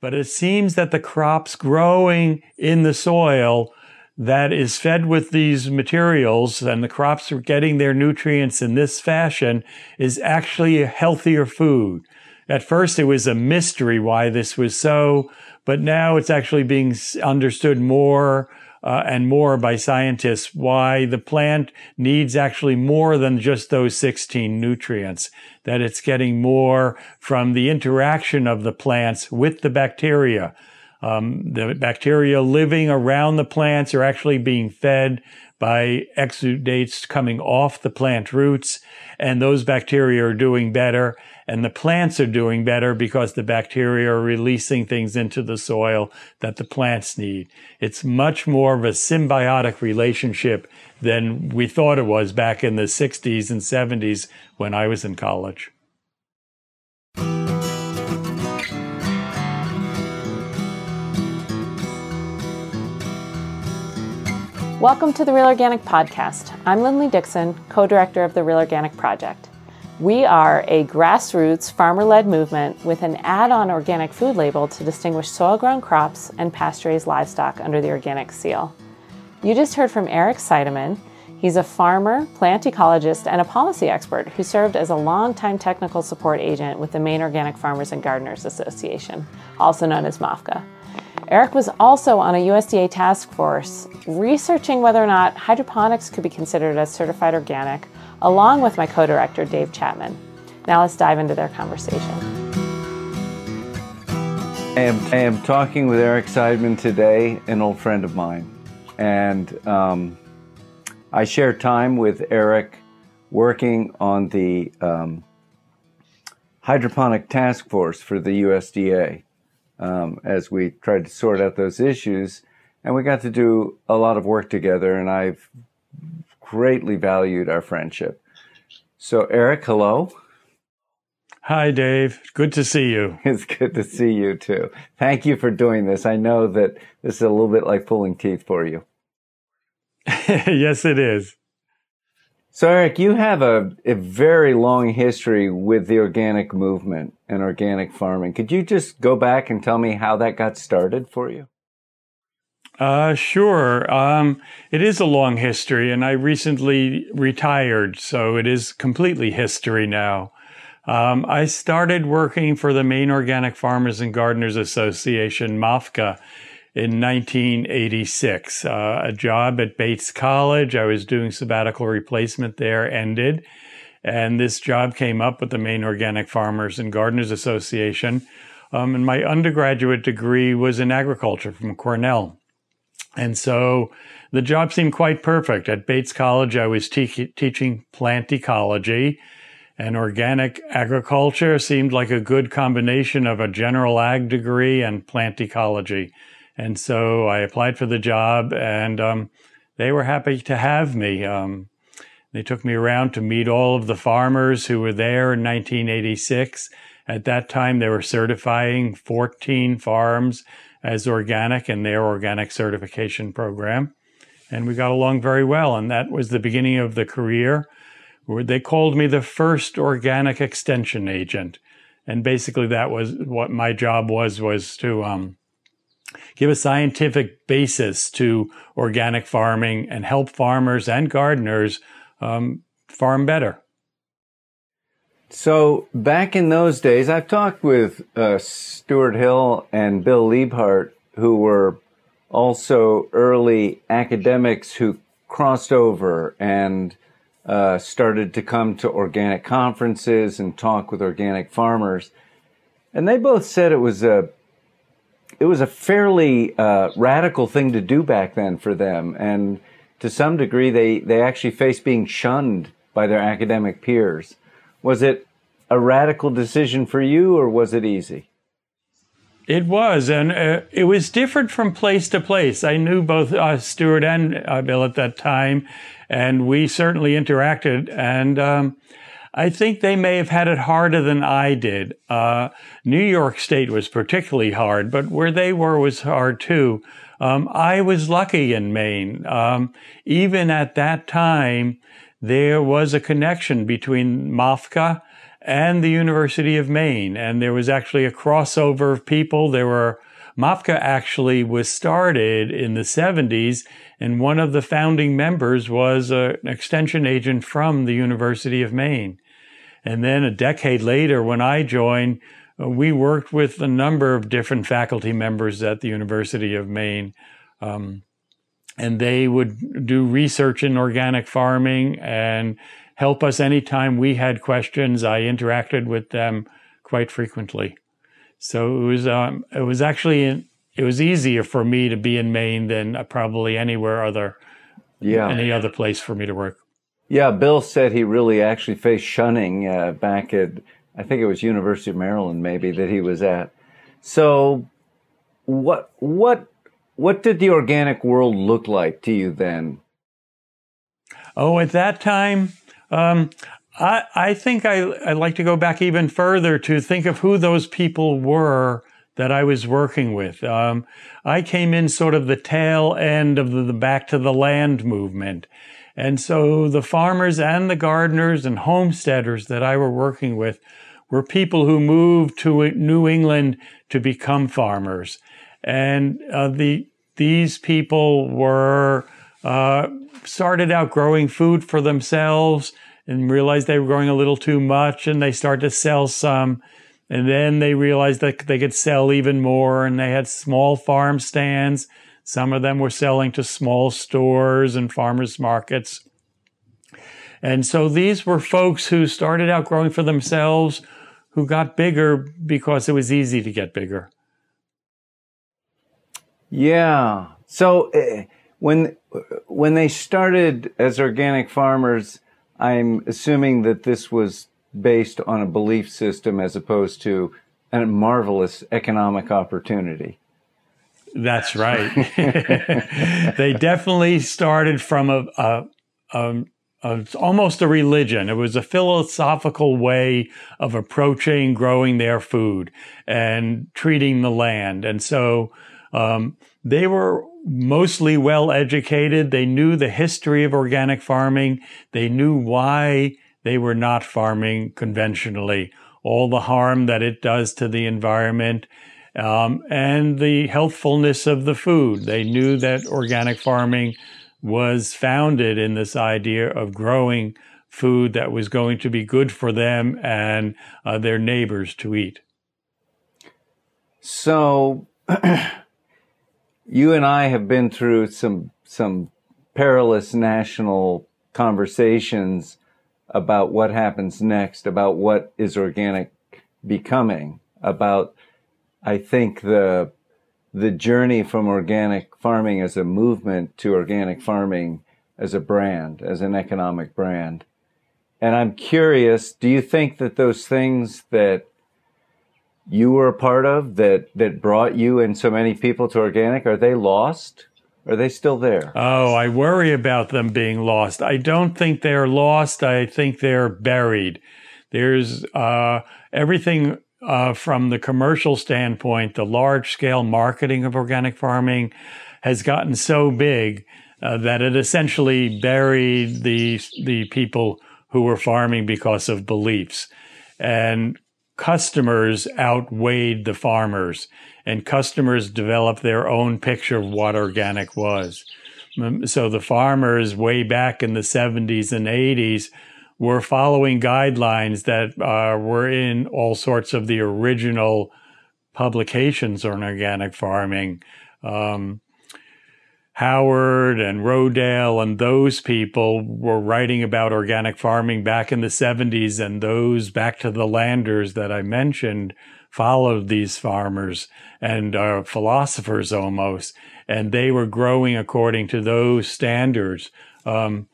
but it seems that the crops growing in the soil that is fed with these materials and the crops are getting their nutrients in this fashion is actually a healthier food. At first, it was a mystery why this was so, but now it's actually being understood more uh, and more by scientists why the plant needs actually more than just those 16 nutrients, that it's getting more from the interaction of the plants with the bacteria. Um, the bacteria living around the plants are actually being fed by exudates coming off the plant roots, and those bacteria are doing better and the plants are doing better because the bacteria are releasing things into the soil that the plants need. It's much more of a symbiotic relationship than we thought it was back in the 60s and 70s when I was in college. Welcome to the Real Organic Podcast. I'm Linley Dixon, co director of the Real Organic Project. We are a grassroots farmer led movement with an add on organic food label to distinguish soil grown crops and pasture raised livestock under the organic seal. You just heard from Eric Sideman. He's a farmer, plant ecologist, and a policy expert who served as a longtime technical support agent with the Maine Organic Farmers and Gardeners Association, also known as MOFGA. Eric was also on a USDA task force researching whether or not hydroponics could be considered as certified organic along with my co director, Dave Chapman. Now let's dive into their conversation. I am, I am talking with Eric Sideman today, an old friend of mine. And um, I share time with Eric working on the um, hydroponic task force for the USDA um, as we tried to sort out those issues. And we got to do a lot of work together, and I've greatly valued our friendship. So, Eric, hello. Hi, Dave. Good to see you. It's good to see you too. Thank you for doing this. I know that this is a little bit like pulling teeth for you. yes, it is. So, Eric, you have a, a very long history with the organic movement and organic farming. Could you just go back and tell me how that got started for you? Uh, sure. Um, it is a long history, and I recently retired, so it is completely history now. Um, I started working for the Maine Organic Farmers and Gardeners Association, MOFGA, in 1986. Uh, a job at Bates College. I was doing sabbatical replacement there, ended. And this job came up with the Maine Organic Farmers and Gardeners Association. Um, and my undergraduate degree was in agriculture from Cornell. And so the job seemed quite perfect. At Bates College, I was te- teaching plant ecology and organic agriculture seemed like a good combination of a general ag degree and plant ecology. And so I applied for the job and um, they were happy to have me. Um, they took me around to meet all of the farmers who were there in 1986. At that time, they were certifying 14 farms as organic in their organic certification program. And we got along very well. And that was the beginning of the career where they called me the first organic extension agent. And basically that was what my job was, was to, um, give a scientific basis to organic farming and help farmers and gardeners, um, farm better. So back in those days, I've talked with uh, Stuart Hill and Bill Liebhardt, who were also early academics who crossed over and uh, started to come to organic conferences and talk with organic farmers, and they both said it was a it was a fairly uh, radical thing to do back then for them, and to some degree, they they actually faced being shunned by their academic peers. Was it a radical decision for you, or was it easy? It was, and uh, it was different from place to place. I knew both uh, Stuart and uh, Bill at that time, and we certainly interacted. And um, I think they may have had it harder than I did. Uh, New York State was particularly hard, but where they were was hard too. Um, I was lucky in Maine. Um, even at that time, there was a connection between MOFGA and the University of Maine. And there was actually a crossover of people. There were, MOFGA actually was started in the 70s, and one of the founding members was a, an extension agent from the University of Maine. And then a decade later, when I joined, we worked with a number of different faculty members at the University of Maine. Um, and they would do research in organic farming and help us anytime we had questions. I interacted with them quite frequently. So it was, um, it was actually, it was easier for me to be in Maine than probably anywhere other, yeah, any other place for me to work. Yeah, Bill said he really actually faced shunning uh, back at I think it was University of Maryland, maybe that he was at. So, what what what did the organic world look like to you then? Oh, at that time, um, I I think I I'd like to go back even further to think of who those people were that I was working with. Um, I came in sort of the tail end of the, the back to the land movement. And so the farmers and the gardeners and homesteaders that I were working with were people who moved to New England to become farmers. And uh, the, these people were, uh, started out growing food for themselves and realized they were growing a little too much and they started to sell some. And then they realized that they could sell even more and they had small farm stands. Some of them were selling to small stores and farmers markets. And so these were folks who started out growing for themselves who got bigger because it was easy to get bigger. Yeah. So uh, when when they started as organic farmers, I'm assuming that this was based on a belief system as opposed to a marvelous economic opportunity. That's right. they definitely started from a, a, a it's almost a religion. It was a philosophical way of approaching growing their food and treating the land. And so um, they were mostly well educated. They knew the history of organic farming. They knew why they were not farming conventionally, all the harm that it does to the environment. Um, and the healthfulness of the food. They knew that organic farming was founded in this idea of growing food that was going to be good for them and uh, their neighbors to eat. So, you and I have been through some some perilous national conversations about what happens next, about what is organic becoming, about I think the the journey from organic farming as a movement to organic farming as a brand, as an economic brand. And I'm curious, do you think that those things that you were a part of that, that brought you and so many people to organic, are they lost? Are they still there? Oh, I worry about them being lost. I don't think they're lost. I think they're buried. There's uh, everything uh, from the commercial standpoint, the large scale marketing of organic farming has gotten so big uh, that it essentially buried the the people who were farming because of beliefs, and customers outweighed the farmers, and customers developed their own picture of what organic was. So the farmers way back in the 70s and 80s were following guidelines that uh, were in all sorts of the original publications on organic farming. Um, Howard and Rodale and those people were writing about organic farming back in the 70s, and those back to the landers that I mentioned followed these farmers and uh, philosophers almost, and they were growing according to those standards. Um,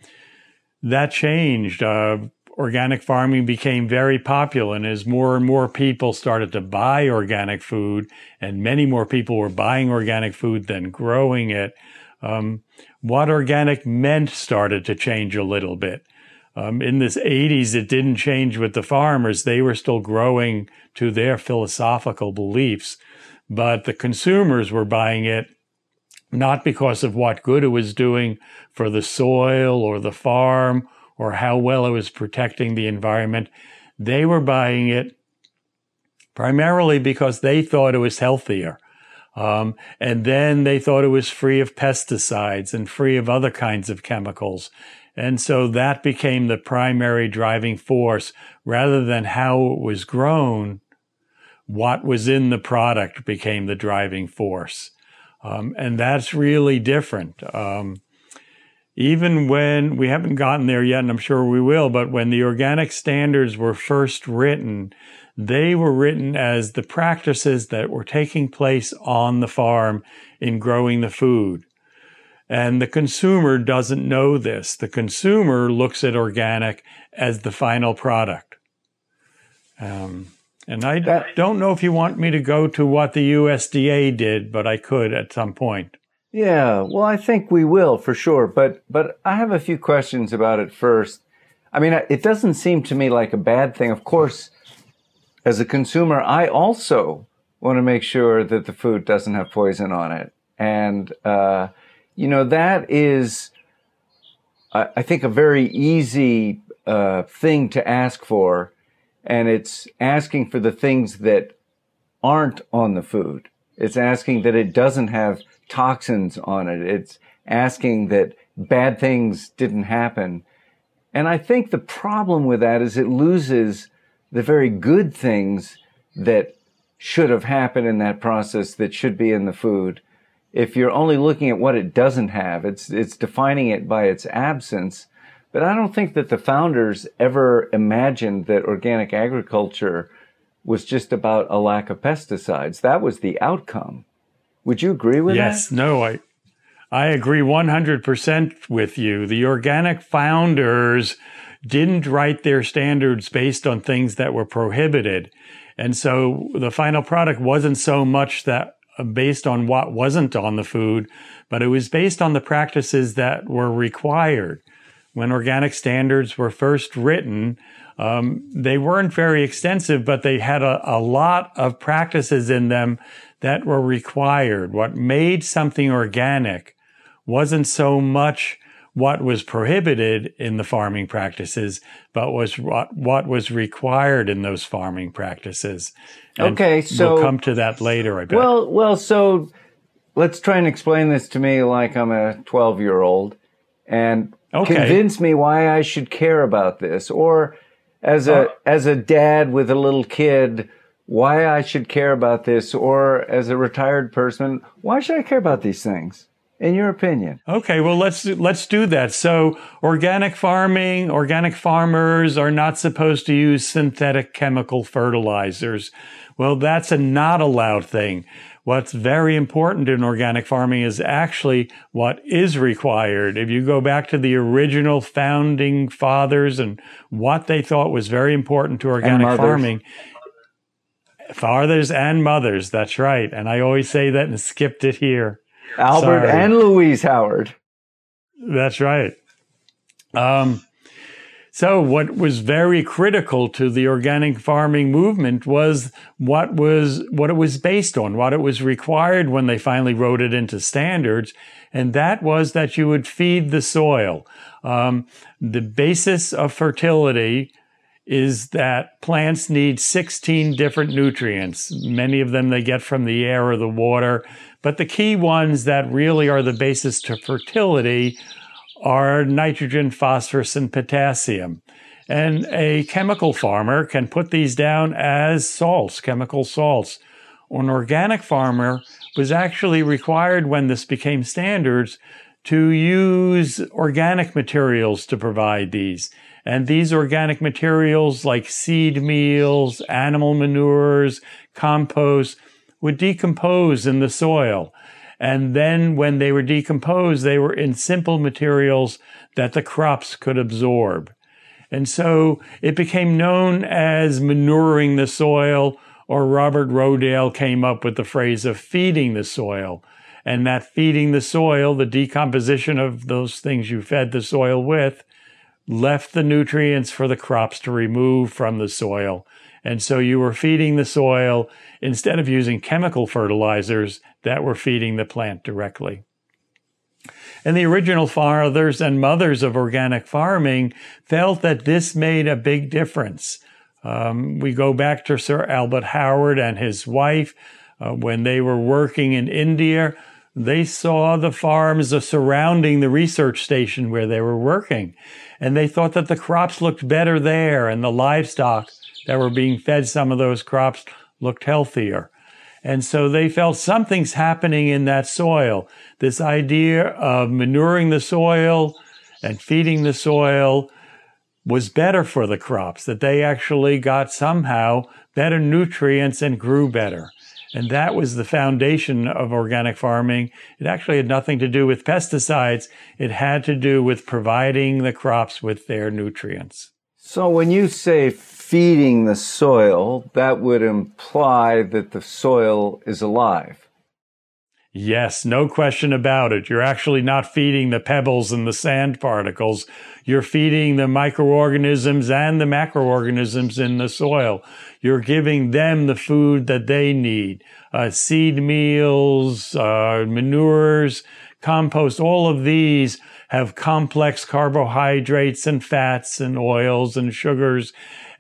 that changed. Uh, organic farming became very popular, and as more and more people started to buy organic food, and many more people were buying organic food than growing it, um, what organic meant started to change a little bit. Um, in the 80s, it didn't change with the farmers. They were still growing to their philosophical beliefs, but the consumers were buying it not because of what good it was doing for the soil or the farm or how well it was protecting the environment. They were buying it primarily because they thought it was healthier. Um, and then they thought it was free of pesticides and free of other kinds of chemicals. And so that became the primary driving force rather than how it was grown. What was in the product became the driving force. Um, and that's really different. Um, even when we haven't gotten there yet, and I'm sure we will, but when the organic standards were first written, they were written as the practices that were taking place on the farm in growing the food. And the consumer doesn't know this. The consumer looks at organic as the final product. Um, and I that, don't know if you want me to go to what the USDA did, but I could at some point. Yeah, well, I think we will for sure. But but I have a few questions about it first. I mean, it doesn't seem to me like a bad thing. Of course, as a consumer, I also want to make sure that the food doesn't have poison on it, and uh, you know that is, I, I think, a very easy uh, thing to ask for and it's asking for the things that aren't on the food. It's asking that it doesn't have toxins on it. It's asking that bad things didn't happen. And I think the problem with that is it loses the very good things that should have happened in that process that should be in the food. If you're only looking at what it doesn't have, it's, it's defining it by its absence but I don't think that the founders ever imagined that organic agriculture was just about a lack of pesticides. That was the outcome. Would you agree with yes, that? Yes, no, I I agree 100% with you. The organic founders didn't write their standards based on things that were prohibited. And so the final product wasn't so much that uh, based on what wasn't on the food, but it was based on the practices that were required when organic standards were first written, um, they weren't very extensive, but they had a, a lot of practices in them that were required. What made something organic wasn't so much what was prohibited in the farming practices, but was what, what was required in those farming practices. And okay, so we'll come to that later. I bet. Well, well, so let's try and explain this to me like I'm a 12 year old, and Okay. Convince me why I should care about this, or as a uh, as a dad with a little kid, why I should care about this, or as a retired person, why should I care about these things? In your opinion? Okay, well let's let's do that. So, organic farming, organic farmers are not supposed to use synthetic chemical fertilizers. Well, that's a not allowed thing. What's very important in organic farming is actually what is required. If you go back to the original founding fathers and what they thought was very important to organic farming, fathers and mothers, that's right. And I always say that and skipped it here. Albert Sorry. and Louise Howard. That's right. Um, so what was very critical to the organic farming movement was what was, what it was based on, what it was required when they finally wrote it into standards. And that was that you would feed the soil. Um, the basis of fertility is that plants need 16 different nutrients. Many of them they get from the air or the water. But the key ones that really are the basis to fertility are nitrogen, phosphorus, and potassium. And a chemical farmer can put these down as salts, chemical salts. An organic farmer was actually required when this became standards to use organic materials to provide these. And these organic materials like seed meals, animal manures, compost would decompose in the soil. And then when they were decomposed, they were in simple materials that the crops could absorb. And so it became known as manuring the soil, or Robert Rodale came up with the phrase of feeding the soil. And that feeding the soil, the decomposition of those things you fed the soil with, left the nutrients for the crops to remove from the soil. And so you were feeding the soil instead of using chemical fertilizers that were feeding the plant directly. And the original fathers and mothers of organic farming felt that this made a big difference. Um, we go back to Sir Albert Howard and his wife uh, when they were working in India. They saw the farms surrounding the research station where they were working, and they thought that the crops looked better there, and the livestock that were being fed some of those crops looked healthier. And so they felt something's happening in that soil. This idea of manuring the soil and feeding the soil was better for the crops, that they actually got somehow better nutrients and grew better. And that was the foundation of organic farming. It actually had nothing to do with pesticides. It had to do with providing the crops with their nutrients. So when you say feeding the soil, that would imply that the soil is alive. Yes, no question about it. You're actually not feeding the pebbles and the sand particles. You're feeding the microorganisms and the macroorganisms in the soil. You're giving them the food that they need. Uh, seed meals, uh, manures, compost, all of these have complex carbohydrates and fats and oils and sugars.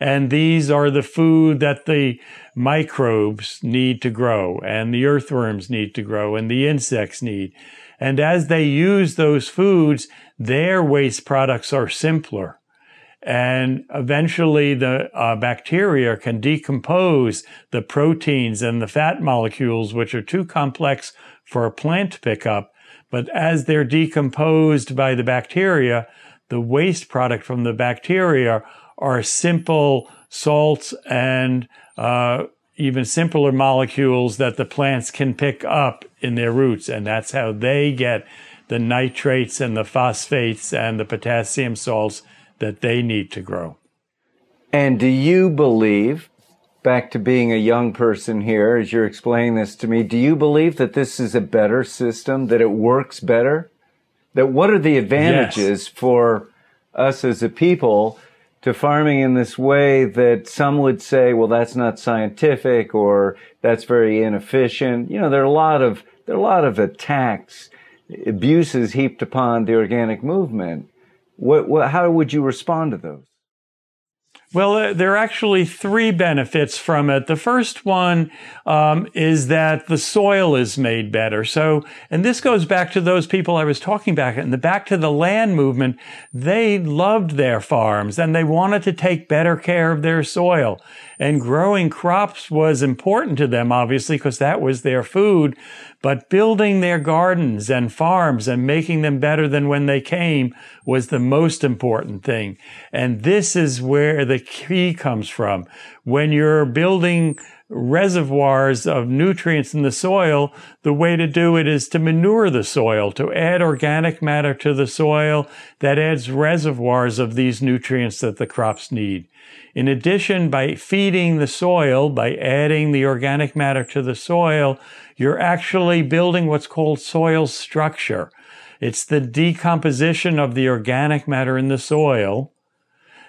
And these are the food that the microbes need to grow and the earthworms need to grow and the insects need. And as they use those foods, their waste products are simpler. And eventually the uh, bacteria can decompose the proteins and the fat molecules, which are too complex for a plant to pick up. But as they're decomposed by the bacteria, the waste product from the bacteria are simple salts and uh, even simpler molecules that the plants can pick up in their roots. And that's how they get the nitrates and the phosphates and the potassium salts that they need to grow. And do you believe, back to being a young person here, as you're explaining this to me, do you believe that this is a better system, that it works better? That what are the advantages yes. for us as a people to farming in this way that some would say, well, that's not scientific or that's very inefficient. You know, there are a lot of, there are a lot of attacks, abuses heaped upon the organic movement. What, what, how would you respond to those? Well, uh, there are actually three benefits from it. The first one um, is that the soil is made better. So, and this goes back to those people I was talking about in the back to the land movement. They loved their farms and they wanted to take better care of their soil. And growing crops was important to them, obviously, because that was their food. But building their gardens and farms and making them better than when they came was the most important thing. And this is where the key comes from. When you're building reservoirs of nutrients in the soil, the way to do it is to manure the soil, to add organic matter to the soil that adds reservoirs of these nutrients that the crops need. In addition, by feeding the soil, by adding the organic matter to the soil, you're actually building what's called soil structure. It's the decomposition of the organic matter in the soil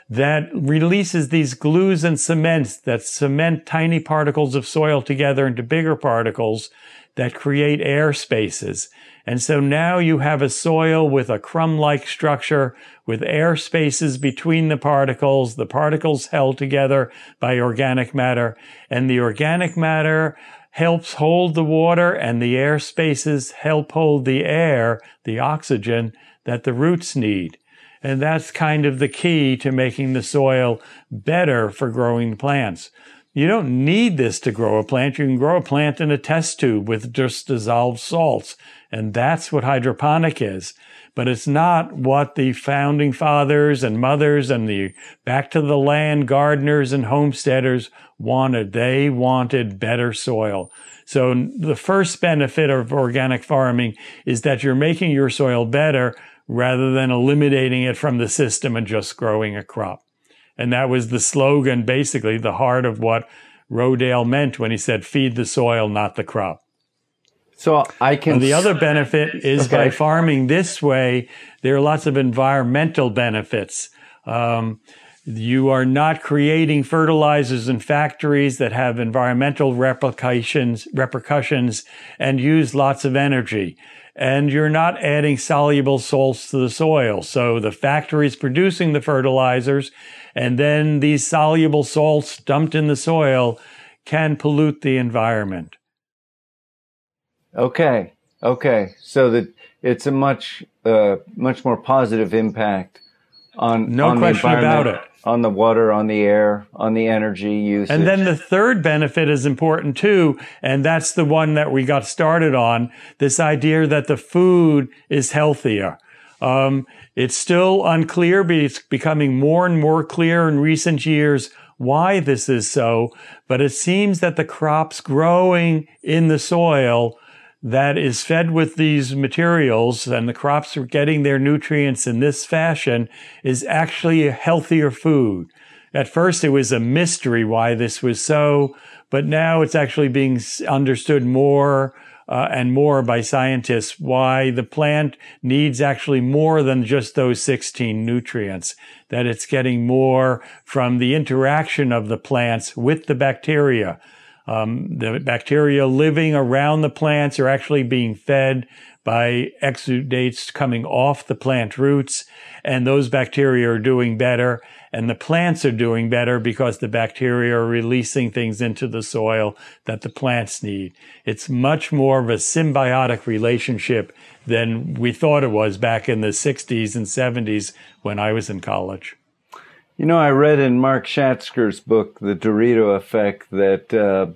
that releases these glues and cements that cement tiny particles of soil together into bigger particles that create air spaces. And so now you have a soil with a crumb-like structure with air spaces between the particles, the particles held together by organic matter, and the organic matter helps hold the water and the air spaces help hold the air, the oxygen that the roots need. And that's kind of the key to making the soil better for growing plants. You don't need this to grow a plant. You can grow a plant in a test tube with just dissolved salts. And that's what hydroponic is. But it's not what the founding fathers and mothers and the back to the land gardeners and homesteaders wanted. They wanted better soil. So the first benefit of organic farming is that you're making your soil better rather than eliminating it from the system and just growing a crop. And that was the slogan, basically the heart of what Rodale meant when he said, feed the soil, not the crop. So I can. the other benefit is okay. by farming this way, there are lots of environmental benefits. Um, you are not creating fertilizers in factories that have environmental repercussions, repercussions and use lots of energy and you're not adding soluble salts to the soil. So the factories producing the fertilizers and then these soluble salts dumped in the soil can pollute the environment. Okay. Okay. So that it's a much uh, much more positive impact on no on question the about it on the water, on the air, on the energy use. And then the third benefit is important too, and that's the one that we got started on. This idea that the food is healthier. Um, it's still unclear, but it's becoming more and more clear in recent years why this is so. But it seems that the crops growing in the soil that is fed with these materials and the crops are getting their nutrients in this fashion is actually a healthier food. At first, it was a mystery why this was so, but now it's actually being understood more uh, and more by scientists why the plant needs actually more than just those 16 nutrients, that it's getting more from the interaction of the plants with the bacteria. Um, the bacteria living around the plants are actually being fed by exudates coming off the plant roots, and those bacteria are doing better, and the plants are doing better because the bacteria are releasing things into the soil that the plants need. It's much more of a symbiotic relationship than we thought it was back in the 60s and 70s when I was in college. You know, I read in Mark Schatzker's book, The Dorito Effect, that, uh,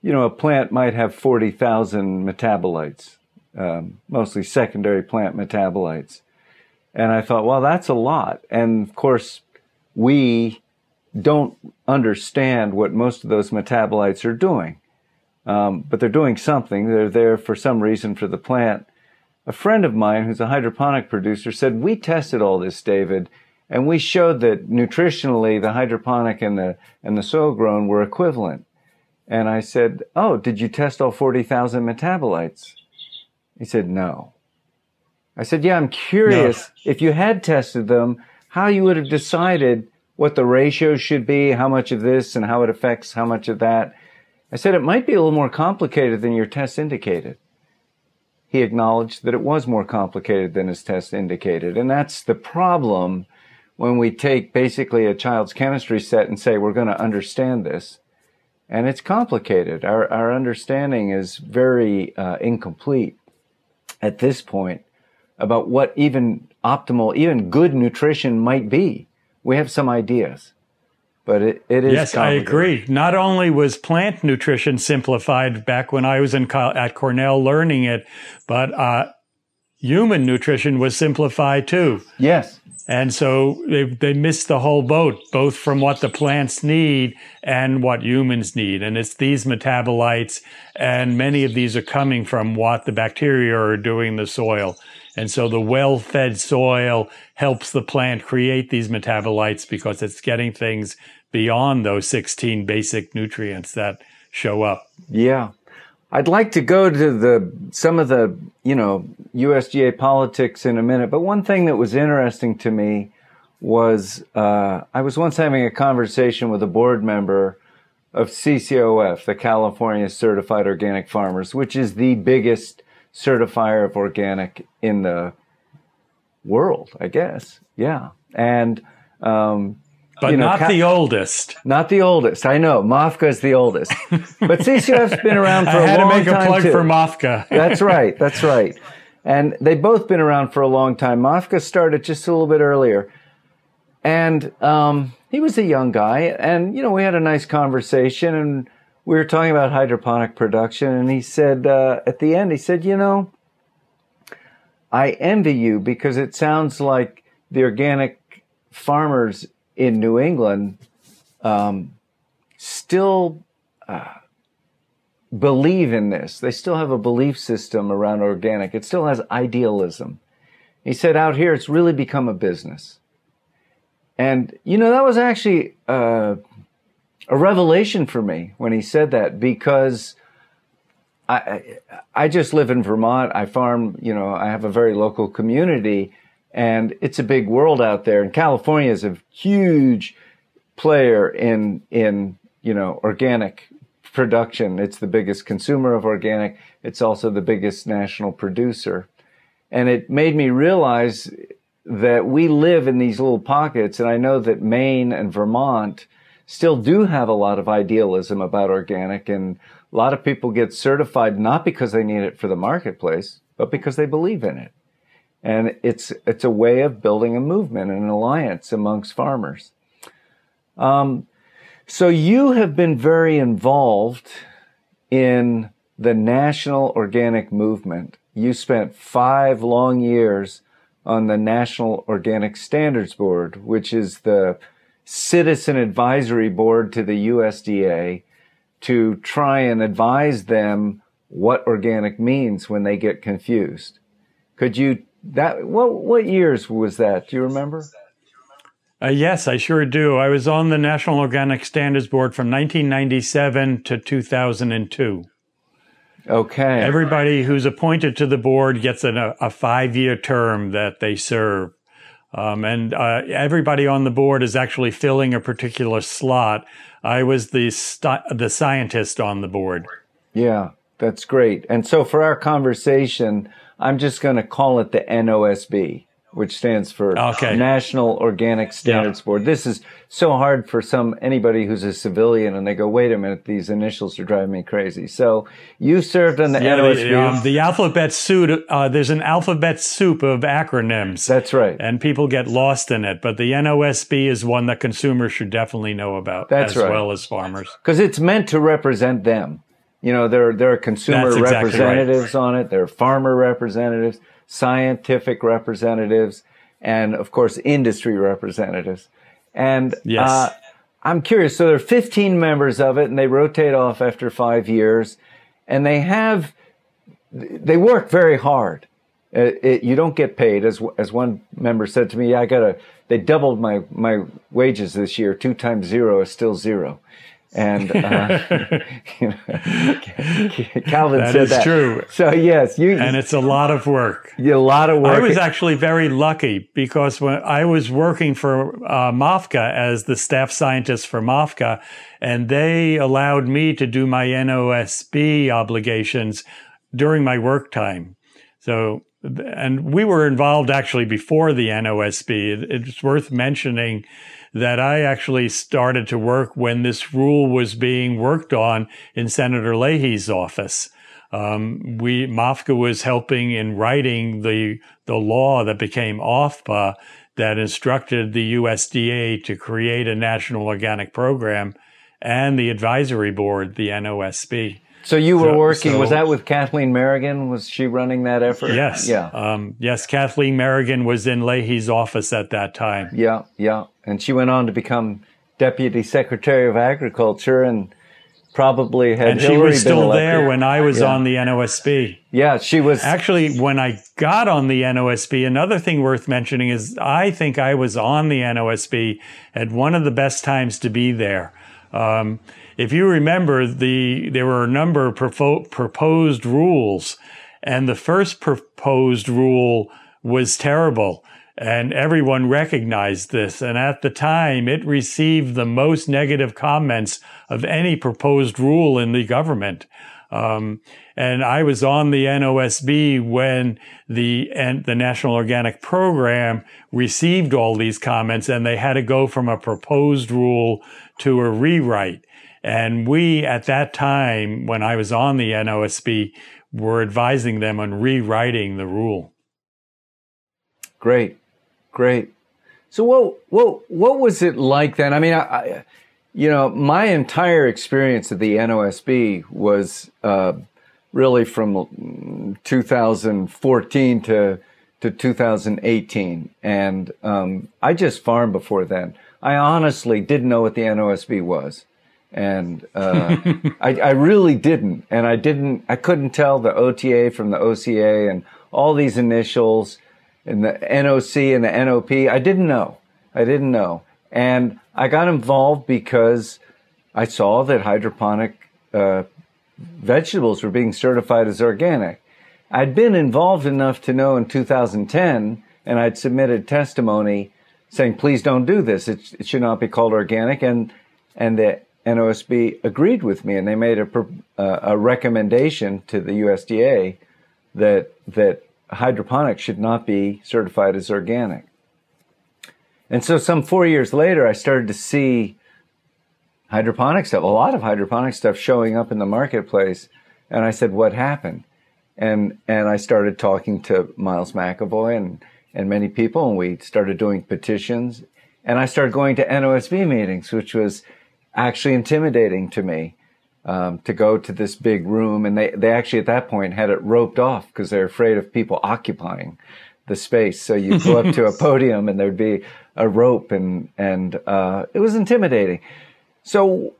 you know, a plant might have 40,000 metabolites, um, mostly secondary plant metabolites. And I thought, well, that's a lot. And of course, we don't understand what most of those metabolites are doing. Um, but they're doing something. They're there for some reason for the plant. A friend of mine who's a hydroponic producer said, We tested all this, David, and we showed that nutritionally the hydroponic and the and the soil grown were equivalent. And I said, "Oh, did you test all 40,000 metabolites?" He said, "No." I said, "Yeah, I'm curious no. if you had tested them, how you would have decided what the ratio should be, how much of this and how it affects how much of that." I said, "It might be a little more complicated than your test indicated." He acknowledged that it was more complicated than his test indicated, and that's the problem when we take basically a child's chemistry set and say we're going to understand this. And it's complicated. Our, our understanding is very uh, incomplete at this point about what even optimal, even good nutrition might be. We have some ideas, but it, it is. Yes, I agree. Not only was plant nutrition simplified back when I was in at Cornell learning it, but uh, human nutrition was simplified too. Yes. And so they, they miss the whole boat, both from what the plants need and what humans need. And it's these metabolites, and many of these are coming from what the bacteria are doing in the soil. And so the well fed soil helps the plant create these metabolites because it's getting things beyond those 16 basic nutrients that show up. Yeah. I'd like to go to the some of the you know USDA politics in a minute, but one thing that was interesting to me was uh, I was once having a conversation with a board member of CCOF, the California Certified Organic Farmers, which is the biggest certifier of organic in the world, I guess. Yeah, and um, but you know, not ca- the oldest. Not the oldest. I know. MOFGA is the oldest. But CCOF's been around for a long time. I had to make a plug too. for MOFGA. That's right. That's right. And they've both been around for a long time. MOFGA started just a little bit earlier. And um, he was a young guy. And, you know, we had a nice conversation and we were talking about hydroponic production. And he said, uh, at the end, he said, you know, I envy you because it sounds like the organic farmers in New England um, still uh, believe in this. They still have a belief system around organic. It still has idealism. He said, out here, it's really become a business. And, you know, that was actually uh, a revelation for me when he said that because I, I just live in Vermont. I farm, you know, I have a very local community and it's a big world out there. And California is a huge player in in you know organic production. It's the biggest consumer of organic. It's also the biggest national producer. And it made me realize that we live in these little pockets, and I know that Maine and Vermont still do have a lot of idealism about organic, and a lot of people get certified not because they need it for the marketplace, but because they believe in it. And it's it's a way of building a movement and an alliance amongst farmers. Um, so you have been very involved in the national organic movement. You spent five long years on the National Organic Standards Board, which is the citizen advisory board to the USDA to try and advise them what organic means when they get confused. Could you that what what years was that? Do you remember? Uh, yes, I sure do. I was on the National Organic Standards Board from 1997 to 2002. Okay. Everybody who's appointed to the board gets a, a five year term that they serve. Um, and uh, everybody on the board is actually filling a particular slot. I was the st- the scientist on the board. Yeah, that's great. And so for our conversation, I'm just going to call it the NOSB which stands for okay. National Organic Standards yeah. Board. This is so hard for some anybody who's a civilian, and they go, "Wait a minute, these initials are driving me crazy." So you served on the yeah, NOSB. The, um, the alphabet soup. Uh, there's an alphabet soup of acronyms. That's right, and people get lost in it. But the NOSB is one that consumers should definitely know about, That's as right. well as farmers, because it's meant to represent them. You know, there there are consumer exactly representatives right. on it. There are farmer representatives scientific representatives, and of course, industry representatives. And yes. uh, I'm curious. So there are 15 members of it, and they rotate off after five years, and they have they work very hard. It, it, you don't get paid, as as one member said to me. Yeah, I got to. They doubled my my wages this year. Two times zero is still zero. And uh, you know, Calvin that said that. true. So yes, you and it's a lot of work. A lot of work. I was actually very lucky because when I was working for uh, as the staff scientist for MOFGA, and they allowed me to do my NOSB obligations during my work time. So, and we were involved actually before the NOSB. It's worth mentioning that I actually started to work when this rule was being worked on in Senator Leahy's office. Um, we MOFGA was helping in writing the the law that became OFPA that instructed the USDA to create a national organic program and the advisory board, the NOSB. So you were so, working. So, was that with Kathleen Merrigan? Was she running that effort? Yes. Yeah. Um, yes. Kathleen Merrigan was in Leahy's office at that time. Yeah. Yeah. And she went on to become deputy secretary of agriculture and probably had. And Hillary she was still there when I was yeah. on the NOSB. Yeah, she was. Actually, when I got on the NOSB, another thing worth mentioning is I think I was on the NOSB at one of the best times to be there. Um, if you remember, the there were a number of propo- proposed rules, and the first proposed rule was terrible, and everyone recognized this. And at the time, it received the most negative comments of any proposed rule in the government. Um, and I was on the NOSB when the and the National Organic Program received all these comments, and they had to go from a proposed rule to a rewrite. And we, at that time, when I was on the NOSB, were advising them on rewriting the rule. Great, great. So what what what was it like then? I mean, I, I you know, my entire experience at the NOSB was uh, really from 2014 to to 2018, and um, I just farmed before then. I honestly didn't know what the NOSB was and uh, I, I, really didn't. And I didn't. I couldn't tell the OTA from the OCA and all these initials and the NOC and the NOP. I didn't know. I didn't know. And I got involved because I saw that hydroponic uh, vegetables were being certified as organic. I'd been involved enough to know in 2010, and I'd submitted testimony saying, "Please don't do this. It, it should not be called organic." And and the NOSB agreed with me, and they made a, uh, a recommendation to the USDA that that hydroponics should not be certified as organic. And so some four years later, I started to see hydroponic stuff, a lot of hydroponic stuff showing up in the marketplace. And I said, what happened? And, and I started talking to Miles McEvoy and, and many people, and we started doing petitions. And I started going to NOSB meetings, which was actually intimidating to me. Um, to go to this big room, and they, they actually at that point had it roped off because they're afraid of people occupying the space. So you go up to a podium, and there'd be a rope, and and uh, it was intimidating. So,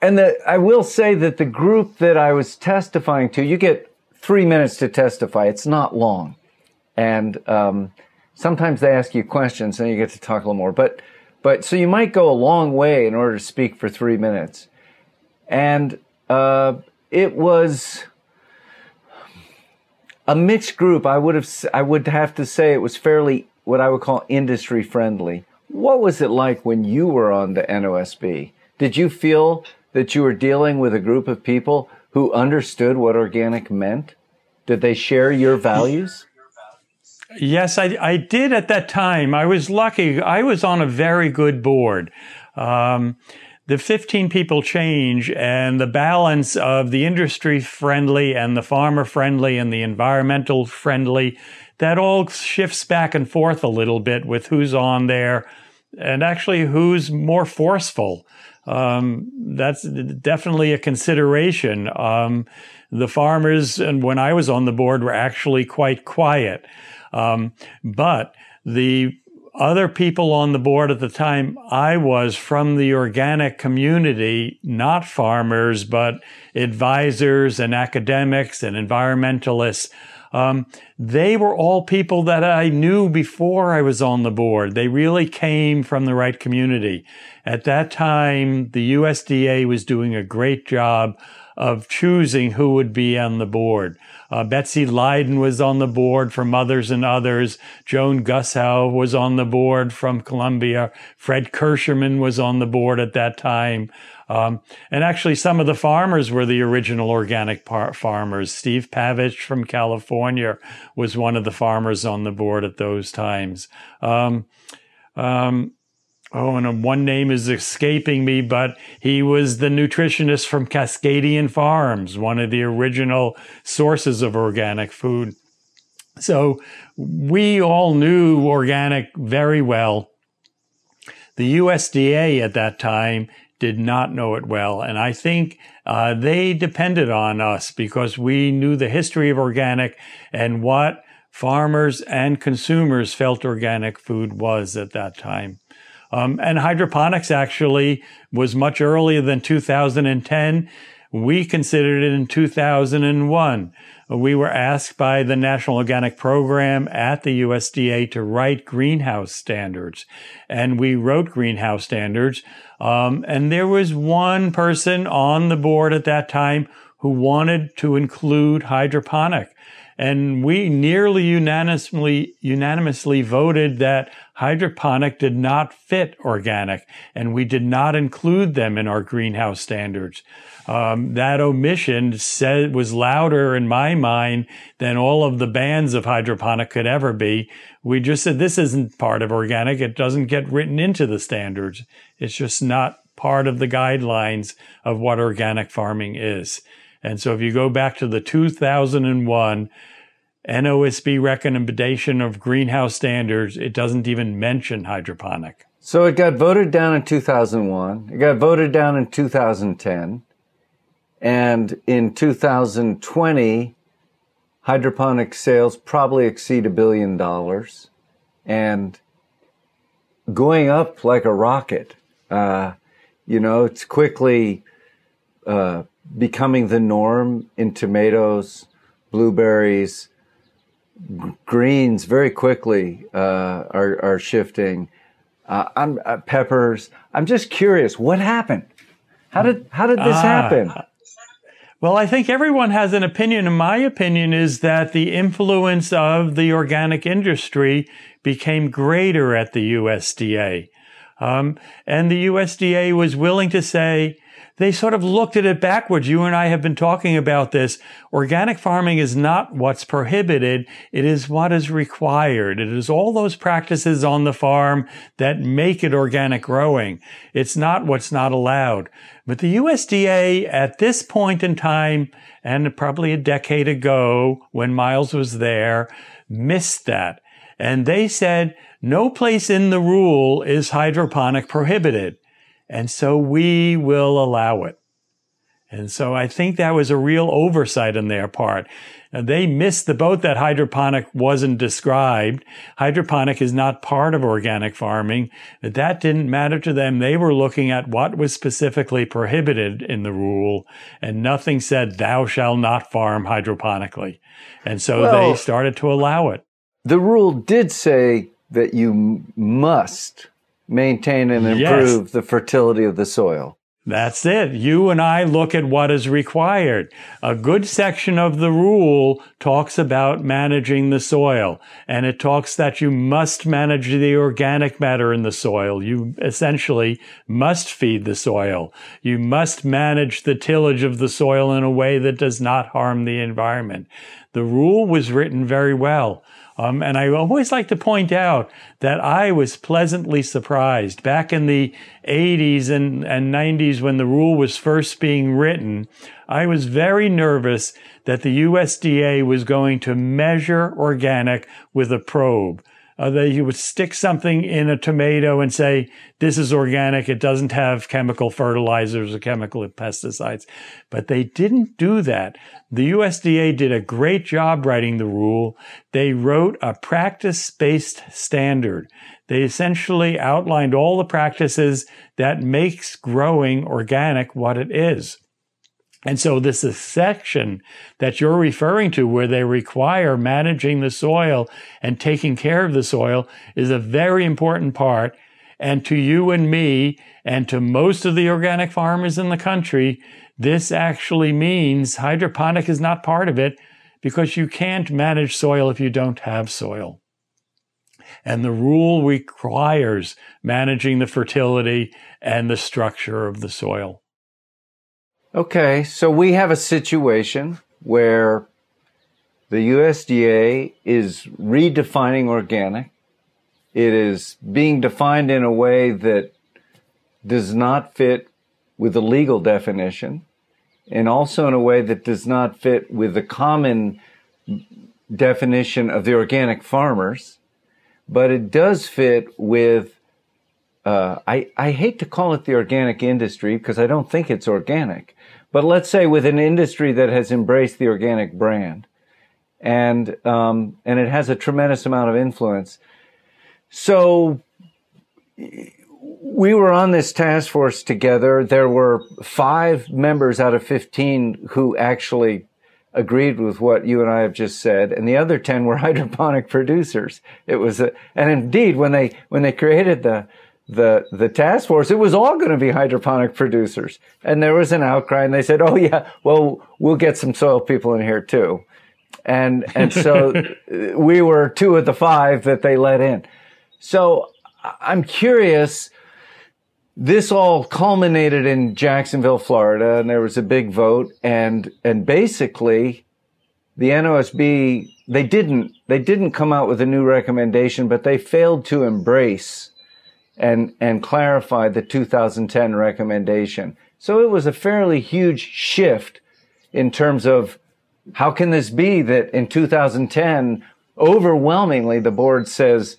and the, I will say that the group that I was testifying to, you get three minutes to testify. It's not long. And, um, sometimes they ask you questions and you get to talk a little more, but, but so you might go a long way in order to speak for three minutes. And, uh, it was a mixed group. I would have, I would have to say it was fairly what I would call industry friendly. What was it like when you were on the NOSB? Did you feel that you were dealing with a group of people who understood what organic meant? Did they share your values? Yes, I, I did at that time. I was lucky. I was on a very good board. Um, the 15 people change and the balance of the industry friendly and the farmer friendly and the environmental friendly, that all shifts back and forth a little bit with who's on there and actually who's more forceful um, that's definitely a consideration. Um, the farmers, and when I was on the board, were actually quite quiet. Um, but the other people on the board at the time I was from the organic community, not farmers, but advisors and academics and environmentalists. Um, they were all people that I knew before I was on the board. They really came from the right community. At that time, the USDA was doing a great job of choosing who would be on the board. Uh, Betsy Lydon was on the board from Mothers and Others. Joan Gussow was on the board from Columbia. Fred Kirschenmann was on the board at that time. Um, and actually, some of the farmers were the original organic par- farmers. Steve Pavich from California was one of the farmers on the board at those times. Um, um, oh, and one name is escaping me, but he was the nutritionist from Cascadian Farms, one of the original sources of organic food. So we all knew organic very well. The USDA at that time did not know it well. And I think uh, they depended on us because we knew the history of organic and what farmers and consumers felt organic food was at that time. Um, and hydroponics actually was much earlier than 2010. We considered it in 2001 we were asked by the National Organic Program at the USDA to write greenhouse standards. And we wrote greenhouse standards. Um, and there was one person on the board at that time who wanted to include hydroponic. And we nearly unanimously, unanimously voted that hydroponic did not fit organic, and we did not include them in our greenhouse standards um, that omission said was louder in my mind than all of the bans of hydroponic could ever be. We just said this isn't part of organic. It doesn't get written into the standards. It's just not part of the guidelines of what organic farming is. And so if you go back to the 2001 NOSB recommendation of greenhouse standards, it doesn't even mention hydroponic. So it got voted down in 2001. It got voted down in 2010. And in 2020, hydroponic sales probably exceed a billion dollars and going up like a rocket. Uh, you know, it's quickly uh, becoming the norm in tomatoes, blueberries, g- greens. Very quickly uh, are are shifting. Uh, I'm, uh, peppers. I'm just curious, what happened? How did how did this ah. happen? Well, I think everyone has an opinion. And my opinion is that the influence of the organic industry became greater at the USDA. Um, and the USDA was willing to say they sort of looked at it backwards. You and I have been talking about this. Organic farming is not what's prohibited. It is what is required. It is all those practices on the farm that make it organic growing. It's not what's not allowed. But the USDA at this point in time, and probably a decade ago when Miles was there, missed that. And they said, no place in the rule is hydroponic prohibited. And so we will allow it. And so I think that was a real oversight on their part. they missed the boat that hydroponic wasn't described. Hydroponic is not part of organic farming, but that didn't matter to them. They were looking at what was specifically prohibited in the rule and nothing said thou shall not farm hydroponically. And so well, they started to allow it. The rule did say that you must maintain and improve yes. the fertility of the soil. That's it. You and I look at what is required. A good section of the rule talks about managing the soil, and it talks that you must manage the organic matter in the soil. You essentially must feed the soil. You must manage the tillage of the soil in a way that does not harm the environment. The rule was written very well. Um, and I always like to point out that I was pleasantly surprised back in the 80s and, and 90s when the rule was first being written. I was very nervous that the USDA was going to measure organic with a probe uh, that you would stick something in a tomato and say, this is organic. It doesn't have chemical fertilizers or chemical pesticides. But they didn't do that. The USDA did a great job writing the rule. They wrote a practice based standard. They essentially outlined all the practices that makes growing organic what it is. And so this is section that you're referring to where they require managing the soil and taking care of the soil is a very important part. And to you and me and to most of the organic farmers in the country, this actually means hydroponic is not part of it because you can't manage soil if you don't have soil. And the rule requires managing the fertility and the structure of the soil. Okay, so we have a situation where the USDA is redefining organic. It is being defined in a way that does not fit with the legal definition and also in a way that does not fit with the common definition of the organic farmers, but it does fit with uh, I, I hate to call it the organic industry because I don't think it's organic, but let's say with an industry that has embraced the organic brand and, um, and it has a tremendous amount of influence. So we were on this task force together. There were five members out of 15 who actually agreed with what you and I have just said, and the other 10 were hydroponic producers. It was a, and indeed, when they, when they created the, the the task force, it was all going to be hydroponic producers. And there was an outcry, and they said, "Oh yeah, well we'll get some soil people in here too." And and so we were two of the five that they let in. So I'm curious. This all culminated in Jacksonville, Florida, and there was a big vote, and and basically, the NOSB they didn't they didn't come out with a new recommendation, but they failed to embrace and, and clarify the 2010 recommendation. So it was a fairly huge shift in terms of how can this be that in 2010, overwhelmingly the board says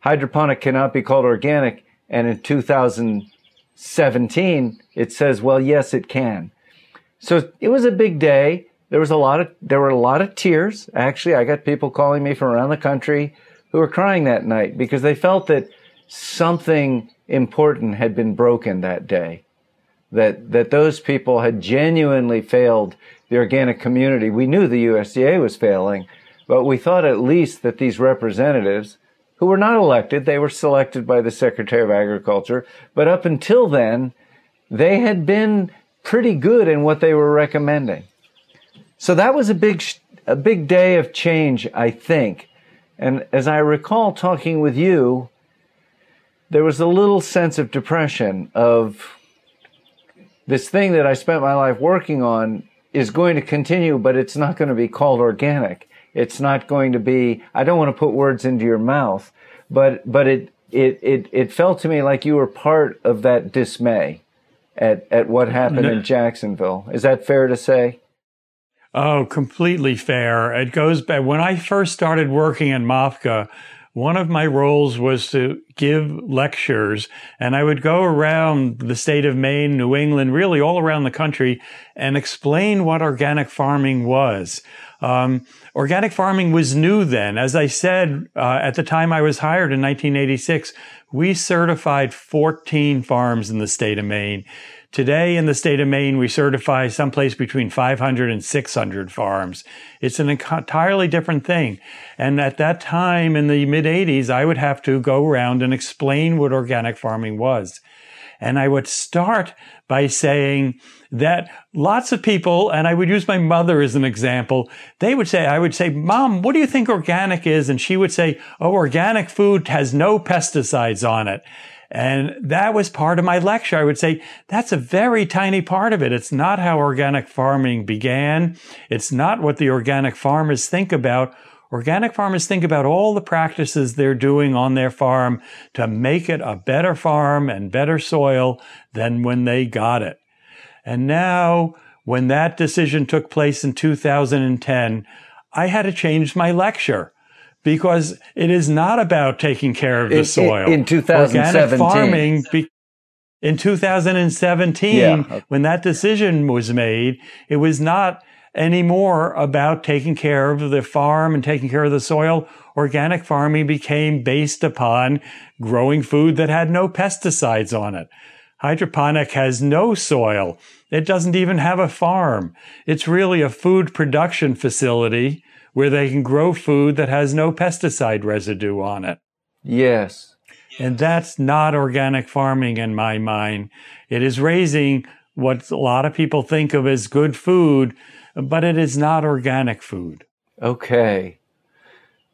hydroponic cannot be called organic. And in 2017, it says, well, yes, it can. So it was a big day. There was a lot of, there were a lot of tears. Actually, I got people calling me from around the country who were crying that night because they felt that something important had been broken that day. That, that those people had genuinely failed the organic community. We knew the USDA was failing, but we thought at least that these representatives, who were not elected, they were selected by the Secretary of Agriculture, but up until then, they had been pretty good in what they were recommending. So that was a big, a big day of change, I think. And as I recall talking with you, there was a little sense of depression of this thing that I spent my life working on is going to continue, but it's not going to be called organic. It's not going to be, I don't want to put words into your mouth, but, but it, it, it, it felt to me like you were part of that dismay at, at what happened in Jacksonville. Is that fair to say? Oh, completely fair. It goes back when I first started working in MOFGA, one of my roles was to give lectures and I would go around the state of Maine, New England, really all around the country and explain what organic farming was. Um, organic farming was new then. As I said, uh, at the time I was hired in 1986, we certified 14 farms in the state of Maine. Today in the state of Maine, we certify someplace between 500 and 600 farms. It's an entirely different thing. And at that time in the mid 80s, I would have to go around and explain what organic farming was. And I would start by saying that lots of people, and I would use my mother as an example, they would say, I would say, Mom, what do you think organic is? And she would say, Oh, organic food has no pesticides on it. And that was part of my lecture. I would say that's a very tiny part of it. It's not how organic farming began. It's not what the organic farmers think about. Organic farmers think about all the practices they're doing on their farm to make it a better farm and better soil than when they got it. And now, when that decision took place in 2010, I had to change my lecture because it is not about taking care of the soil. In, in 2017. Organic farming, be, in 2017, yeah. when that decision was made, it was not anymore about taking care of the farm and taking care of the soil. Organic farming became based upon growing food that had no pesticides on it. Hydroponic has no soil. It doesn't even have a farm. It's really a food production facility where they can grow food that has no pesticide residue on it. Yes. And that's not organic farming in my mind. It is raising what a lot of people think of as good food, but it is not organic food. Okay.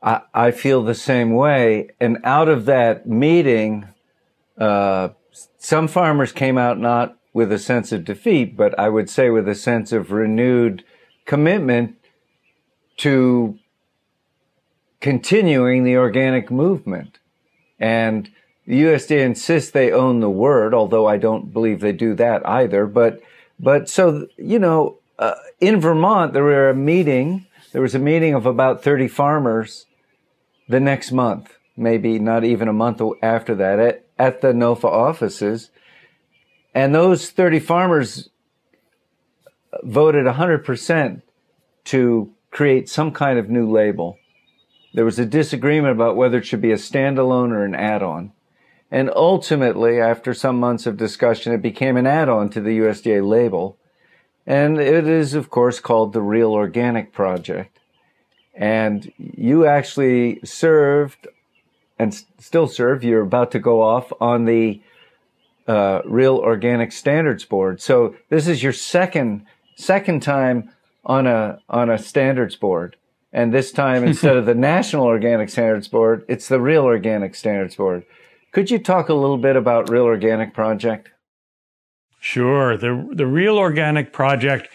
I, I feel the same way. And out of that meeting, uh, some farmers came out not with a sense of defeat, but I would say with a sense of renewed commitment to continuing the organic movement. And the USDA insists they own the word, although I don't believe they do that either. But, but so, you know, uh, in Vermont, there were a meeting, there was a meeting of about 30 farmers the next month, maybe not even a month after that at, at the NOFA offices. And those 30 farmers voted 100% to create some kind of new label. There was a disagreement about whether it should be a standalone or an add-on. And ultimately, after some months of discussion, it became an add-on to the USDA label. And it is, of course, called the Real Organic Project. And you actually served and still serve, you're about to go off on the uh, Real Organic Standards Board. So this is your second, second time on a on a standards board. And this time, instead of the National Organic Standards Board, it's the Real Organic Standards Board. Could you talk a little bit about Real Organic Project? Sure. The the Real Organic Project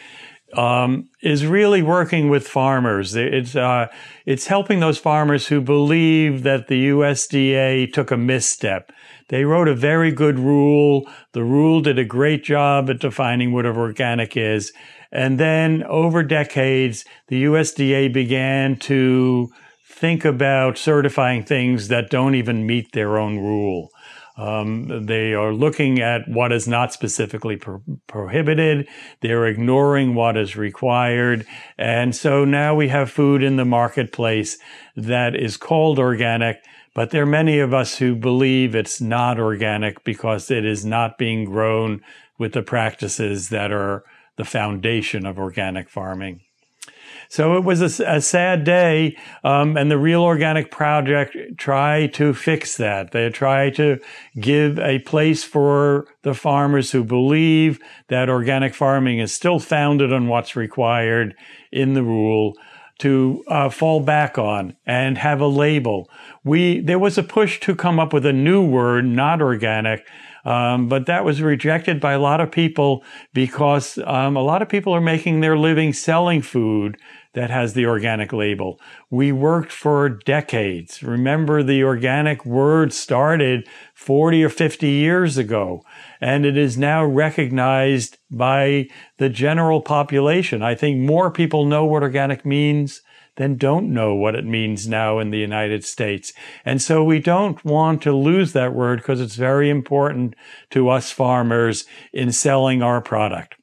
um, is really working with farmers. It's uh, it's helping those farmers who believe that the USDA took a misstep. They wrote a very good rule. The rule did a great job at defining what organic is, and then over decades, the USDA began to think about certifying things that don't even meet their own rule. Um, they are looking at what is not specifically pro- prohibited. They're ignoring what is required. And so now we have food in the marketplace that is called organic, but there are many of us who believe it's not organic because it is not being grown with the practices that are the foundation of organic farming. So it was a, a sad day, um, and the Real Organic Project tried to fix that. They tried to give a place for the farmers who believe that organic farming is still founded on what's required in the rule to uh, fall back on and have a label. We there was a push to come up with a new word, not organic, um, but that was rejected by a lot of people because um, a lot of people are making their living selling food that has the organic label. We worked for decades. Remember, the organic word started 40 or 50 years ago, and it is now recognized by the general population. I think more people know what organic means than don't know what it means now in the United States. And so we don't want to lose that word because it's very important to us farmers in selling our product.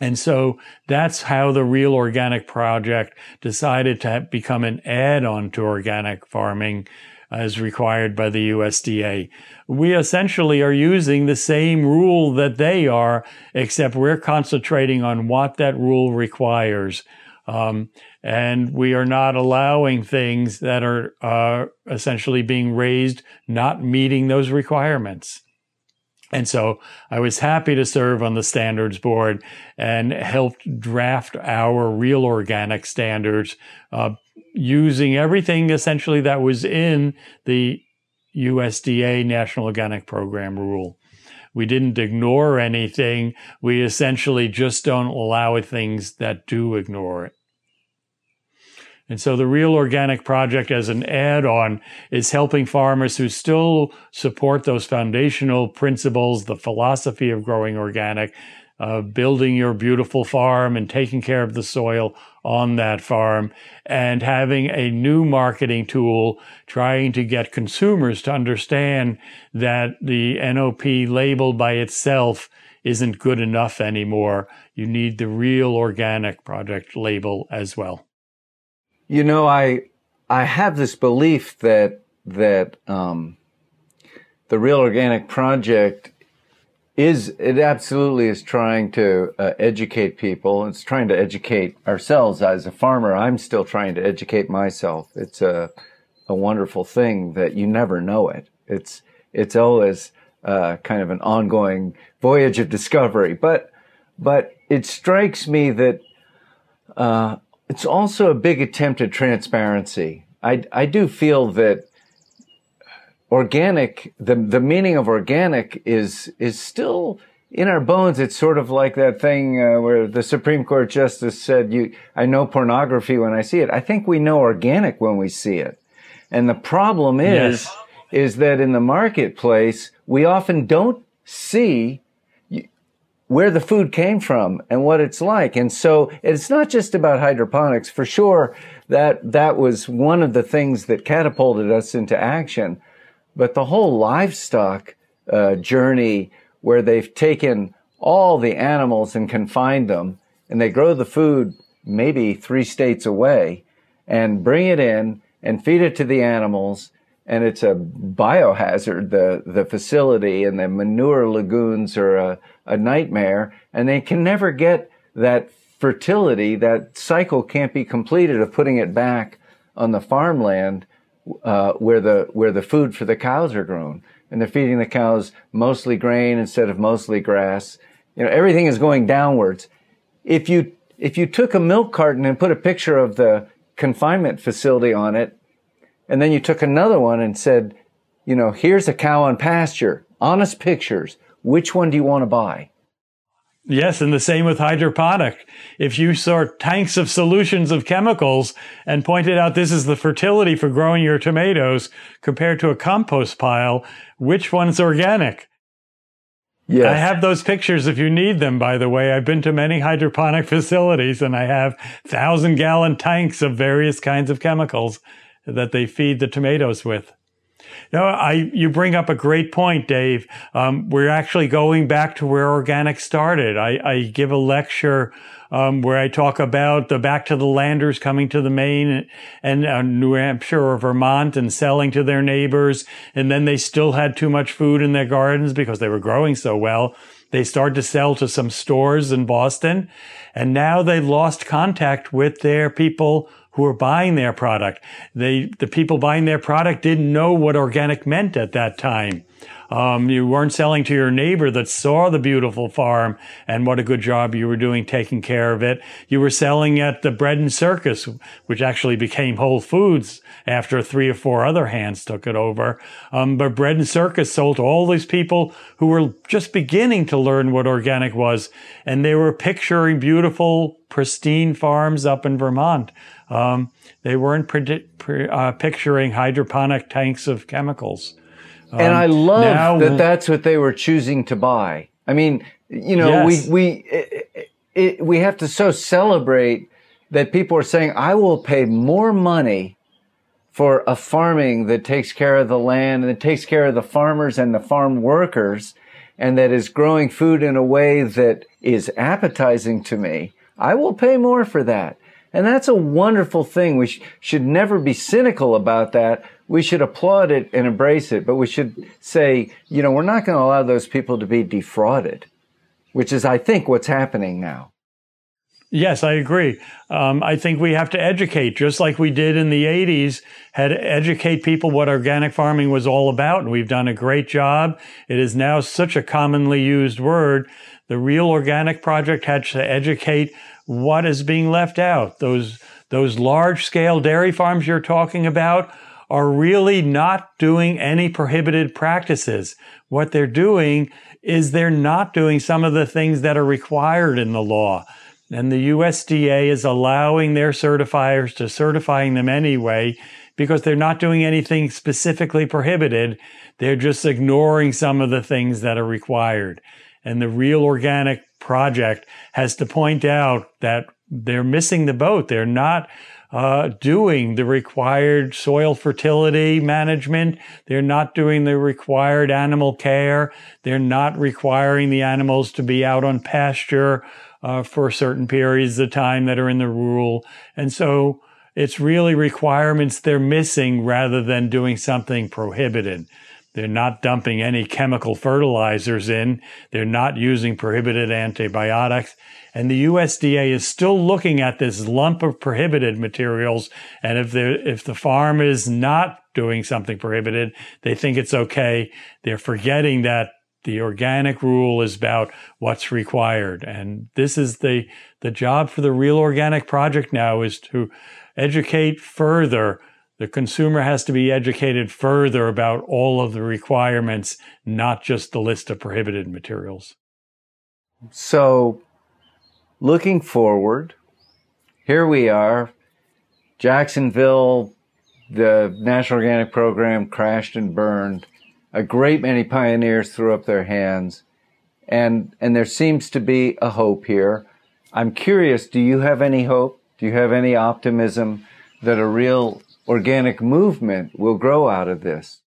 And so that's how the Real Organic Project decided to become an add-on to organic farming as required by the USDA. We essentially are using the same rule that they are, except we're concentrating on what that rule requires. Um, and we are not allowing things that are uh, essentially being raised not meeting those requirements. And so I was happy to serve on the standards board and helped draft our real organic standards uh, using everything essentially that was in the USDA National Organic Program rule. We didn't ignore anything. We essentially just don't allow things that do ignore it. And so the Real Organic Project as an add-on is helping farmers who still support those foundational principles, the philosophy of growing organic, uh, building your beautiful farm and taking care of the soil on that farm and having a new marketing tool trying to get consumers to understand that the NOP label by itself isn't good enough anymore. You need the real organic project label as well. You know, I I have this belief that that um, the Real Organic Project is it absolutely is trying to uh, educate people. It's trying to educate ourselves as a farmer. I'm still trying to educate myself. It's a a wonderful thing that you never know it. It's it's always uh, kind of an ongoing voyage of discovery. But but it strikes me that uh, it's also a big attempt at transparency. I, I do feel that organic, the, the meaning of organic is, is still in our bones. It's sort of like that thing uh, where the Supreme Court justice said, you, I know pornography when I see it. I think we know organic when we see it. And the problem is, yes. is that in the marketplace, we often don't see where the food came from and what it's like. And so it's not just about hydroponics. For sure, that, that was one of the things that catapulted us into action. But the whole livestock uh, journey where they've taken all the animals and confined them and they grow the food maybe three states away and bring it in and feed it to the animals and it's a biohazard. The the facility and the manure lagoons are a, a nightmare, and they can never get that fertility. That cycle can't be completed of putting it back on the farmland uh, where the where the food for the cows are grown, and they're feeding the cows mostly grain instead of mostly grass. You know, everything is going downwards. If you if you took a milk carton and put a picture of the confinement facility on it and then you took another one and said, you know, here's a cow on pasture, honest pictures. Which one do you want to buy? Yes, and the same with hydroponic. If you saw tanks of solutions of chemicals and pointed out this is the fertility for growing your tomatoes compared to a compost pile, which one's organic? Yes. I have those pictures if you need them, by the way. I've been to many hydroponic facilities and I have thousand gallon tanks of various kinds of chemicals that they feed the tomatoes with. No, I, you bring up a great point, Dave. Um, we're actually going back to where organic started. I, I give a lecture, um, where I talk about the back to the landers coming to the Maine and uh, New Hampshire or Vermont and selling to their neighbors. And then they still had too much food in their gardens because they were growing so well. They started to sell to some stores in Boston and now they lost contact with their people who were buying their product. They, the people buying their product didn't know what organic meant at that time. Um, you weren't selling to your neighbor that saw the beautiful farm and what a good job you were doing taking care of it. You were selling at the bread and circus, which actually became Whole Foods after three or four other hands took it over. Um, but bread and circus sold to all these people who were just beginning to learn what organic was. And they were picturing beautiful, pristine farms up in Vermont. Um, they weren't pre- pre- uh, picturing hydroponic tanks of chemicals. Um, and I love that that's what they were choosing to buy. I mean, you know, yes. we, we, it, it, we have to so celebrate that people are saying, I will pay more money for a farming that takes care of the land and that takes care of the farmers and the farm workers and that is growing food in a way that is appetizing to me. I will pay more for that. And that's a wonderful thing. We sh- should never be cynical about that. We should applaud it and embrace it, but we should say, you know, we're not going to allow those people to be defrauded, which is, I think, what's happening now. Yes, I agree. Um, I think we have to educate, just like we did in the 80s, had to educate people what organic farming was all about. And we've done a great job. It is now such a commonly used word. The Real Organic Project had to educate what is being left out. Those, those large scale dairy farms you're talking about are really not doing any prohibited practices. What they're doing is they're not doing some of the things that are required in the law. And the USDA is allowing their certifiers to certifying them anyway because they're not doing anything specifically prohibited. They're just ignoring some of the things that are required. And the real organic project has to point out that they're missing the boat. They're not uh, doing the required soil fertility management. They're not doing the required animal care. They're not requiring the animals to be out on pasture uh, for certain periods of time that are in the rule. And so it's really requirements they're missing rather than doing something prohibited. They're not dumping any chemical fertilizers in. They're not using prohibited antibiotics. And the USDA is still looking at this lump of prohibited materials. And if the, if the farm is not doing something prohibited, they think it's okay. They're forgetting that the organic rule is about what's required. And this is the, the job for the real organic project now is to educate further the consumer has to be educated further about all of the requirements, not just the list of prohibited materials. So, looking forward, here we are. Jacksonville, the National Organic Program crashed and burned. A great many pioneers threw up their hands. And, and there seems to be a hope here. I'm curious, do you have any hope? Do you have any optimism that a real organic movement will grow out of this.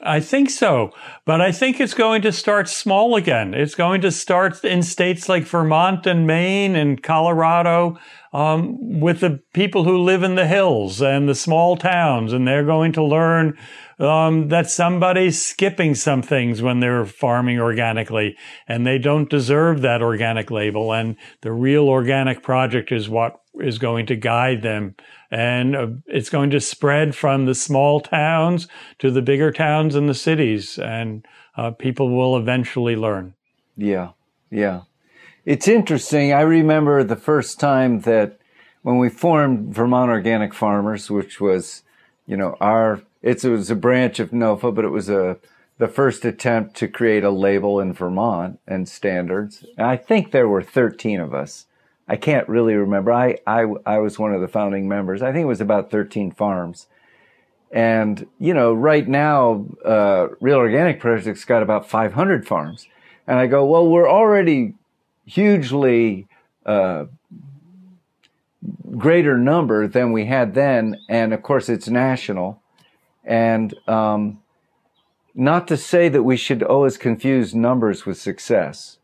I think so, but I think it's going to start small again. It's going to start in states like Vermont and Maine and Colorado um, with the people who live in the hills and the small towns, and they're going to learn um, that somebody's skipping some things when they're farming organically, and they don't deserve that organic label. And the real organic project is what is going to guide them. And uh, it's going to spread from the small towns to the bigger towns and the cities. And uh, people will eventually learn. Yeah. Yeah. It's interesting. I remember the first time that when we formed vermont organic farmers which was you know our it was a branch of NOFA but it was a the first attempt to create a label in vermont and standards. And i think there were 13 of us I can't really remember. I, I, I was one of the founding members. I think it was about 13 farms. And, you know, right now, uh, Real Organic Project's got about 500 farms. And I go, well, we're already hugely, uh, greater number than we had then. And of course, it's national. And, um, not to say that we should always confuse numbers with success.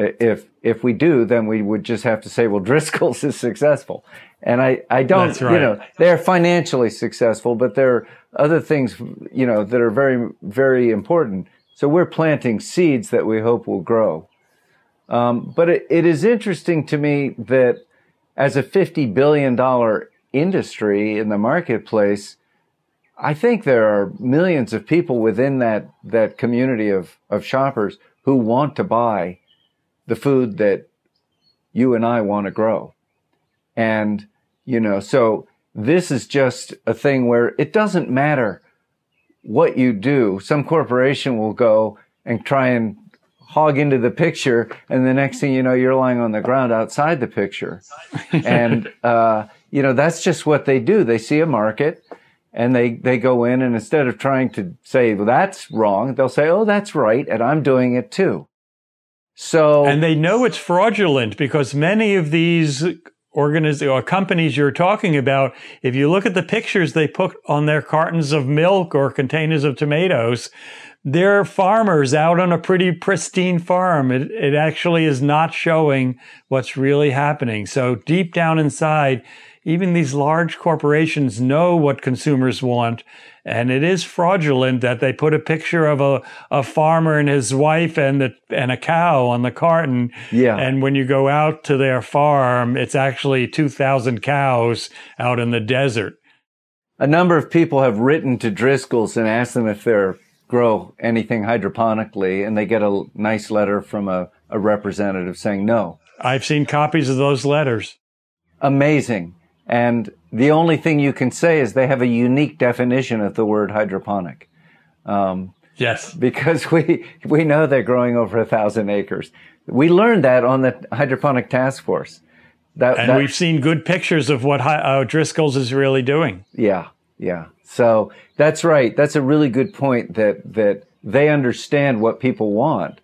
If if we do, then we would just have to say, well, Driscoll's is successful. And I, I don't, right. you know, they're financially successful, but there are other things, you know, that are very, very important. So we're planting seeds that we hope will grow. Um, but it, it is interesting to me that as a $50 billion industry in the marketplace, I think there are millions of people within that, that community of, of shoppers who want to buy the food that you and I want to grow. And, you know, so this is just a thing where it doesn't matter what you do. Some corporation will go and try and hog into the picture, and the next thing you know, you're lying on the ground outside the picture. and uh, you know that's just what they do. They see a market, and they they go in, and instead of trying to say well, that's wrong, they'll say, oh, that's right, and I'm doing it too. So and they know it's fraudulent because many of these organiz- or companies you're talking about, if you look at the pictures they put on their cartons of milk or containers of tomatoes, they're farmers out on a pretty pristine farm. It, it actually is not showing what's really happening. So deep down inside, even these large corporations know what consumers want. And it is fraudulent that they put a picture of a, a farmer and his wife and the, and a cow on the carton. Yeah. And when you go out to their farm, it's actually 2,000 cows out in the desert. A number of people have written to Driscoll's and asked them if they're grow anything hydroponically, and they get a nice letter from a, a representative saying no. I've seen copies of those letters. Amazing. And the only thing you can say is they have a unique definition of the word hydroponic. Um, yes. Because we, we know they're growing over a thousand acres. We learned that on the hydroponic task force. That, and that, we've seen good pictures of what uh, Driscoll's is really doing. Yeah, yeah. So that's right. That's a really good point that, that they understand what people want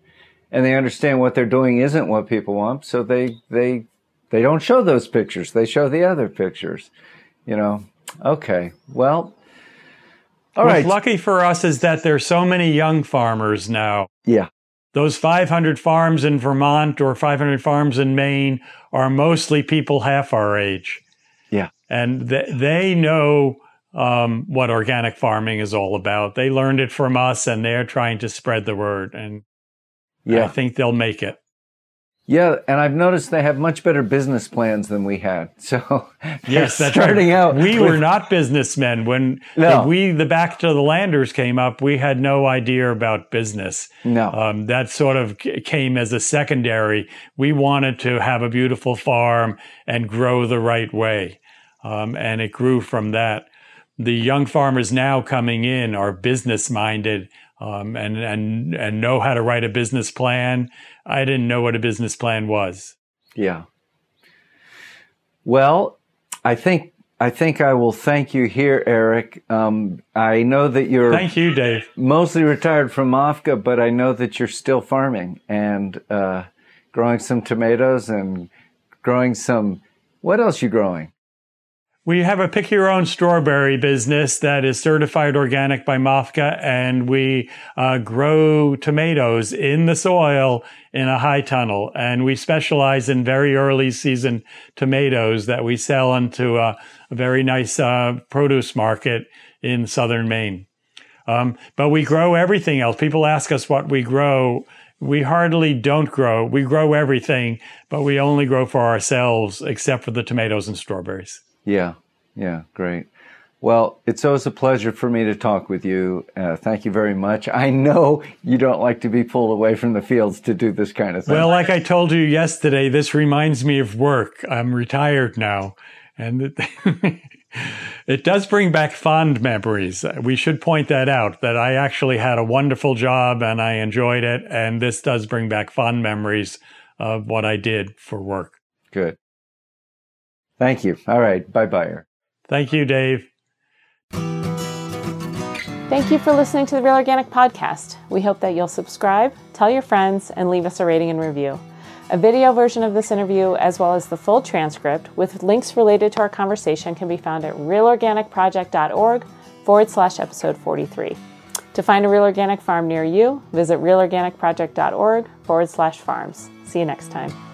and they understand what they're doing isn't what people want. So they, they, they don't show those pictures. They show the other pictures, you know. Okay. Well, all What's right. lucky for us is that there's so many young farmers now. Yeah. Those 500 farms in Vermont or 500 farms in Maine are mostly people half our age. Yeah. And th- they know um, what organic farming is all about. They learned it from us and they're trying to spread the word. And yeah. I think they'll make it. Yeah, and I've noticed they have much better business plans than we had. So yes, that's starting right. out. We with, were not businessmen when, no. we the back to the landers came up. We had no idea about business. No, um, that sort of came as a secondary. We wanted to have a beautiful farm and grow the right way, um, and it grew from that the young farmers now coming in are business minded um, and and and know how to write a business plan. I didn't know what a business plan was. Yeah. Well, I think I think I will thank you here, Eric. Um, I know that you're thank you, Dave. Mostly retired from MOFGA, but I know that you're still farming and uh, growing some tomatoes and growing some. What else you growing? We have a pick your own strawberry business that is certified organic by MOFGA, and we uh, grow tomatoes in the soil in a high tunnel. And we specialize in very early season tomatoes that we sell into a, a very nice uh, produce market in southern Maine. Um, but we grow everything else. People ask us what we grow. We hardly don't grow. We grow everything, but we only grow for ourselves, except for the tomatoes and strawberries. Yeah, yeah, great. Well, it's always a pleasure for me to talk with you. Uh, thank you very much. I know you don't like to be pulled away from the fields to do this kind of thing. Well, like I told you yesterday, this reminds me of work. I'm retired now, and it, it does bring back fond memories. We should point that out that I actually had a wonderful job and I enjoyed it. And this does bring back fond memories of what I did for work. Good. Thank you. All right. Bye bye. Thank you, Dave. Thank you for listening to the Real Organic Podcast. We hope that you'll subscribe, tell your friends, and leave us a rating and review. A video version of this interview, as well as the full transcript with links related to our conversation, can be found at realorganicproject.org forward slash episode 43. To find a real organic farm near you, visit realorganicproject.org forward slash farms. See you next time.